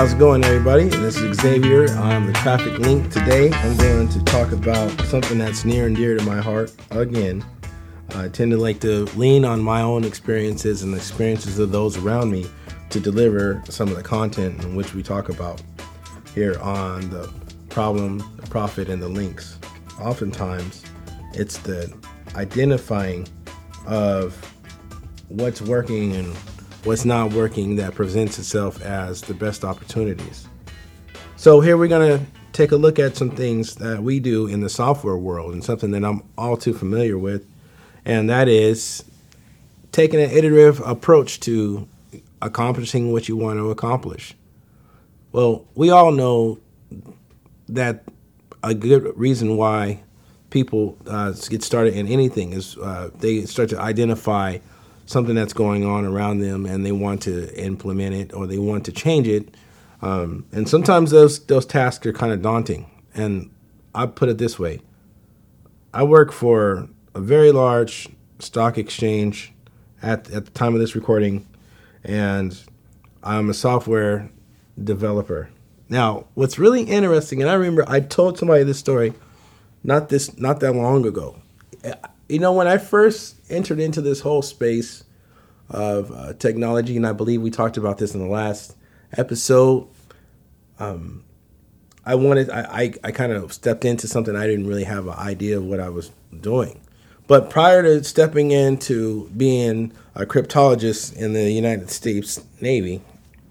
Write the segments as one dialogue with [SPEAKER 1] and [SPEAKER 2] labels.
[SPEAKER 1] How's it going, everybody? This is Xavier. I'm the traffic link. Today, I'm going to talk about something that's near and dear to my heart again. I tend to like to lean on my own experiences and the experiences of those around me to deliver some of the content in which we talk about here on the problem, the profit, and the links. Oftentimes, it's the identifying of what's working and what's not working that presents itself as the best opportunities. So, here we're going to take a look at some things that we do in the software world and something that I'm all too familiar with, and that is taking an iterative approach to accomplishing what you want to accomplish. Well, we all know that a good reason why people uh, get started in anything is uh, they start to identify something that's going on around them and they want to implement it or they want to change it. Um, and sometimes those those tasks are kind of daunting. And I put it this way: I work for a very large stock exchange at at the time of this recording, and I'm a software developer. Now, what's really interesting, and I remember I told somebody this story not this not that long ago. You know, when I first entered into this whole space of uh, technology, and I believe we talked about this in the last episode. Um, I wanted, I, I, I kind of stepped into something I didn't really have an idea of what I was doing. But prior to stepping into being a cryptologist in the United States Navy,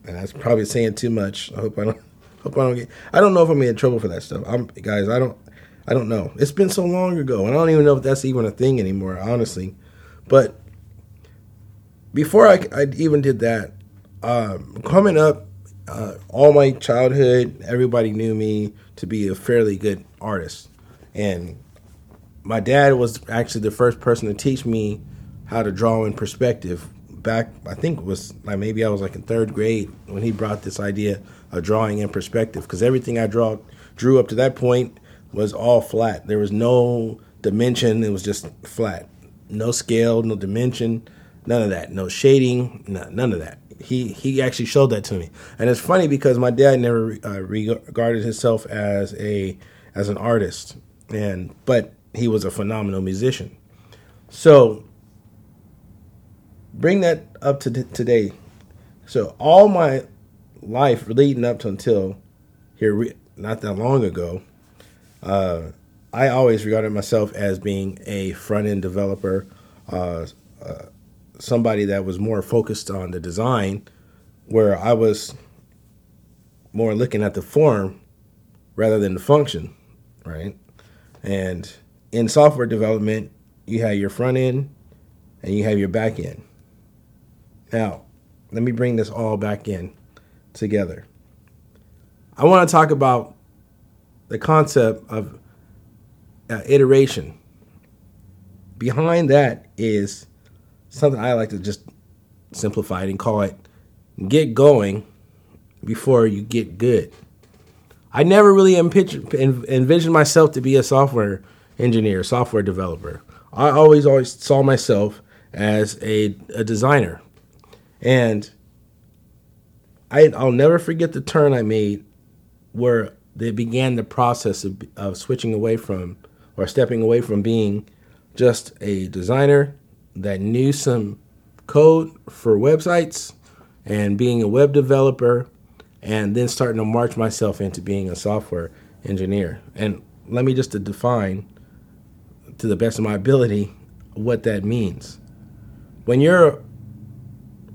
[SPEAKER 1] and that's probably saying too much. I hope I don't. Hope I don't get. I don't know if I'm in trouble for that stuff. I'm guys. I don't. I don't know. It's been so long ago, and I don't even know if that's even a thing anymore, honestly. But before I, I even did that, um, coming up, uh, all my childhood, everybody knew me to be a fairly good artist, and my dad was actually the first person to teach me how to draw in perspective. Back, I think it was like maybe I was like in third grade when he brought this idea of drawing in perspective. Because everything I draw drew up to that point was all flat. There was no dimension. It was just flat. No scale, no dimension None of that. No shading. No, none of that. He he actually showed that to me, and it's funny because my dad never uh, regarded himself as a as an artist, and but he was a phenomenal musician. So bring that up to t- today. So all my life leading up to until here, re- not that long ago, uh, I always regarded myself as being a front end developer, uh, uh, somebody that was more focused on the design, where I was more looking at the form rather than the function, right? And in software development, you have your front end and you have your back end. Now, let me bring this all back in together. I want to talk about the concept of uh, iteration. Behind that is something I like to just simplify it and call it get going before you get good. I never really envisioned myself to be a software engineer, software developer. I always, always saw myself as a, a designer. And I, I'll never forget the turn I made where they began the process of, of switching away from or stepping away from being just a designer that knew some code for websites and being a web developer and then starting to march myself into being a software engineer. And let me just define to the best of my ability what that means. When you're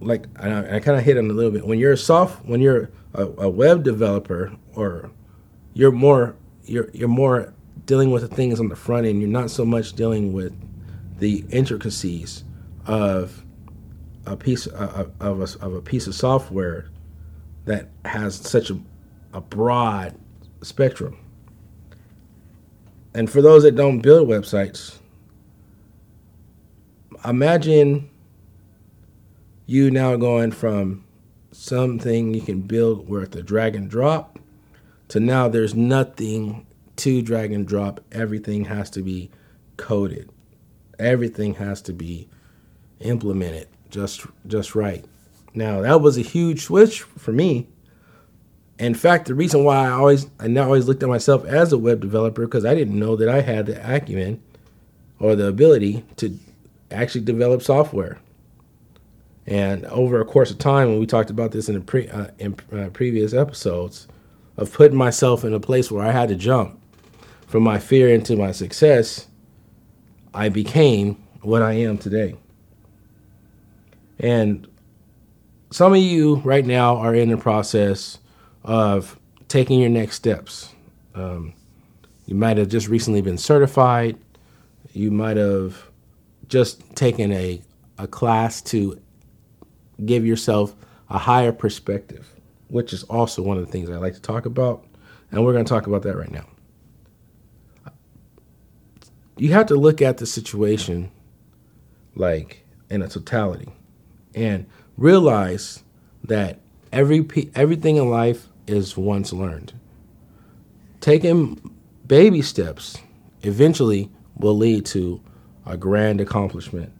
[SPEAKER 1] like I, I kind of hit on a little bit. When you're a soft, when you're a, a web developer, or you're more you're you're more dealing with the things on the front end. You're not so much dealing with the intricacies of a piece of, of, a, of a piece of software that has such a, a broad spectrum. And for those that don't build websites, imagine you now going from something you can build with a drag and drop to now there's nothing to drag and drop. Everything has to be coded. Everything has to be implemented just just right. Now that was a huge switch for me, In fact, the reason why I always I now always looked at myself as a web developer because I didn't know that I had the acumen or the ability to actually develop software. And over a course of time, when we talked about this in, the pre, uh, in uh, previous episodes, of putting myself in a place where I had to jump from my fear into my success, I became what I am today. And some of you right now are in the process of taking your next steps. Um, you might have just recently been certified. You might have just taken a, a class to give yourself a higher perspective, which is also one of the things I like to talk about. And we're going to talk about that right now. You have to look at the situation like in a totality and realize that every everything in life is once learned. Taking baby steps eventually will lead to a grand accomplishment.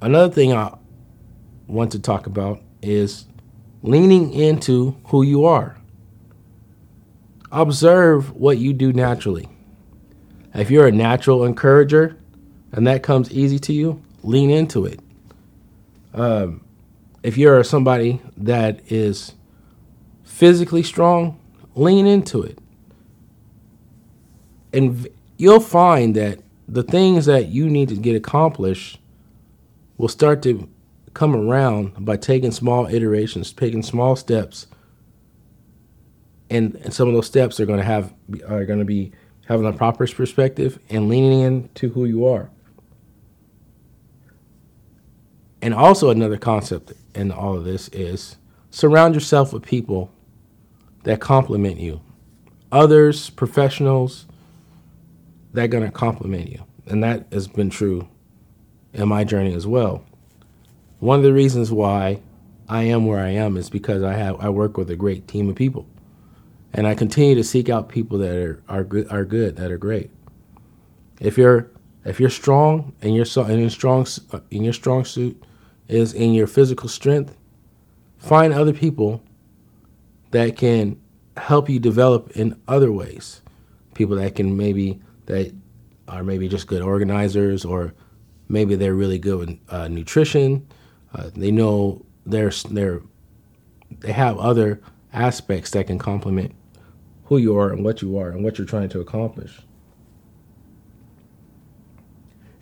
[SPEAKER 1] Another thing I want to talk about is leaning into who you are. Observe what you do naturally. If you're a natural encourager and that comes easy to you, lean into it. Um, if you're somebody that is physically strong, lean into it. And you'll find that the things that you need to get accomplished will start to come around by taking small iterations, taking small steps. And, and some of those steps are going to have are going to be having a proper perspective and leaning into who you are. And also another concept in all of this is surround yourself with people that compliment you. Others, professionals, that are going to compliment you. And that has been true in my journey as well. One of the reasons why I am where I am is because I have I work with a great team of people. And I continue to seek out people that are, are good are good, that are great. If you're if you're strong and you're so and in strong in your strong suit is in your physical strength, find other people that can help you develop in other ways. People that can maybe that are maybe just good organizers, or maybe they're really good with uh, nutrition. Uh, they know they're they're they have other aspects that can complement who you are and what you are and what you're trying to accomplish.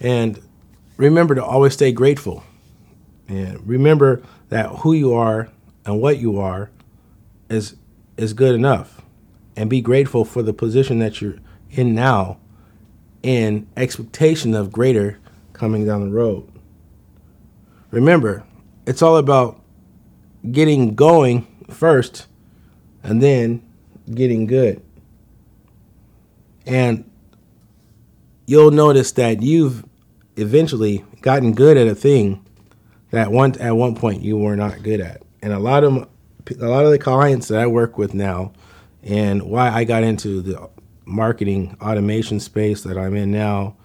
[SPEAKER 1] And remember to always stay grateful. And remember that who you are and what you are is is good enough. And be grateful for the position that you're in now in expectation of greater coming down the road. Remember, it's all about getting going first and then getting good. And you'll notice that you've eventually gotten good at a thing that one at one point you were not good at. And a lot of a lot of the clients that I work with now, and why I got into the marketing automation space that I'm in now,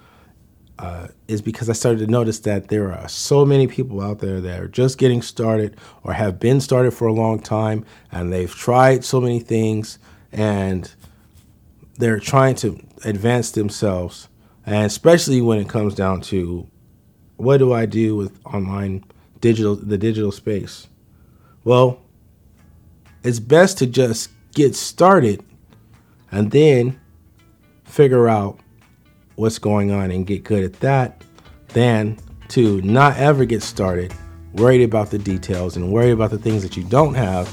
[SPEAKER 1] uh, is because I started to notice that there are so many people out there that are just getting started or have been started for a long time, and they've tried so many things, and they're trying to advance themselves, and especially when it comes down to what do I do with online digital the digital space? Well, it's best to just get started and then figure out what's going on and get good at that than to not ever get started, worried about the details and worry about the things that you don't have.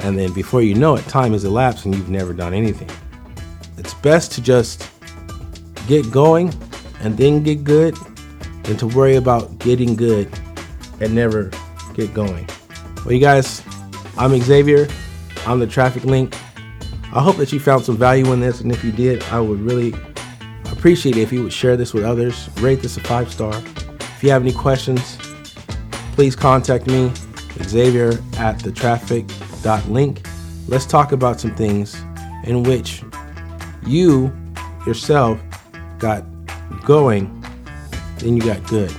[SPEAKER 1] And then before you know it, time has elapsed and you've never done anything. It's best to just get going and then get good than to worry about getting good and never get going. Well, you guys, I'm Xavier. I'm the traffic link. I hope that you found some value in this, and if you did, I would really appreciate it if you would share this with others. Rate this a five star. If you have any questions, please contact me, Xavier at the traffic.link. Let's talk about some things in which you yourself got going, then you got good.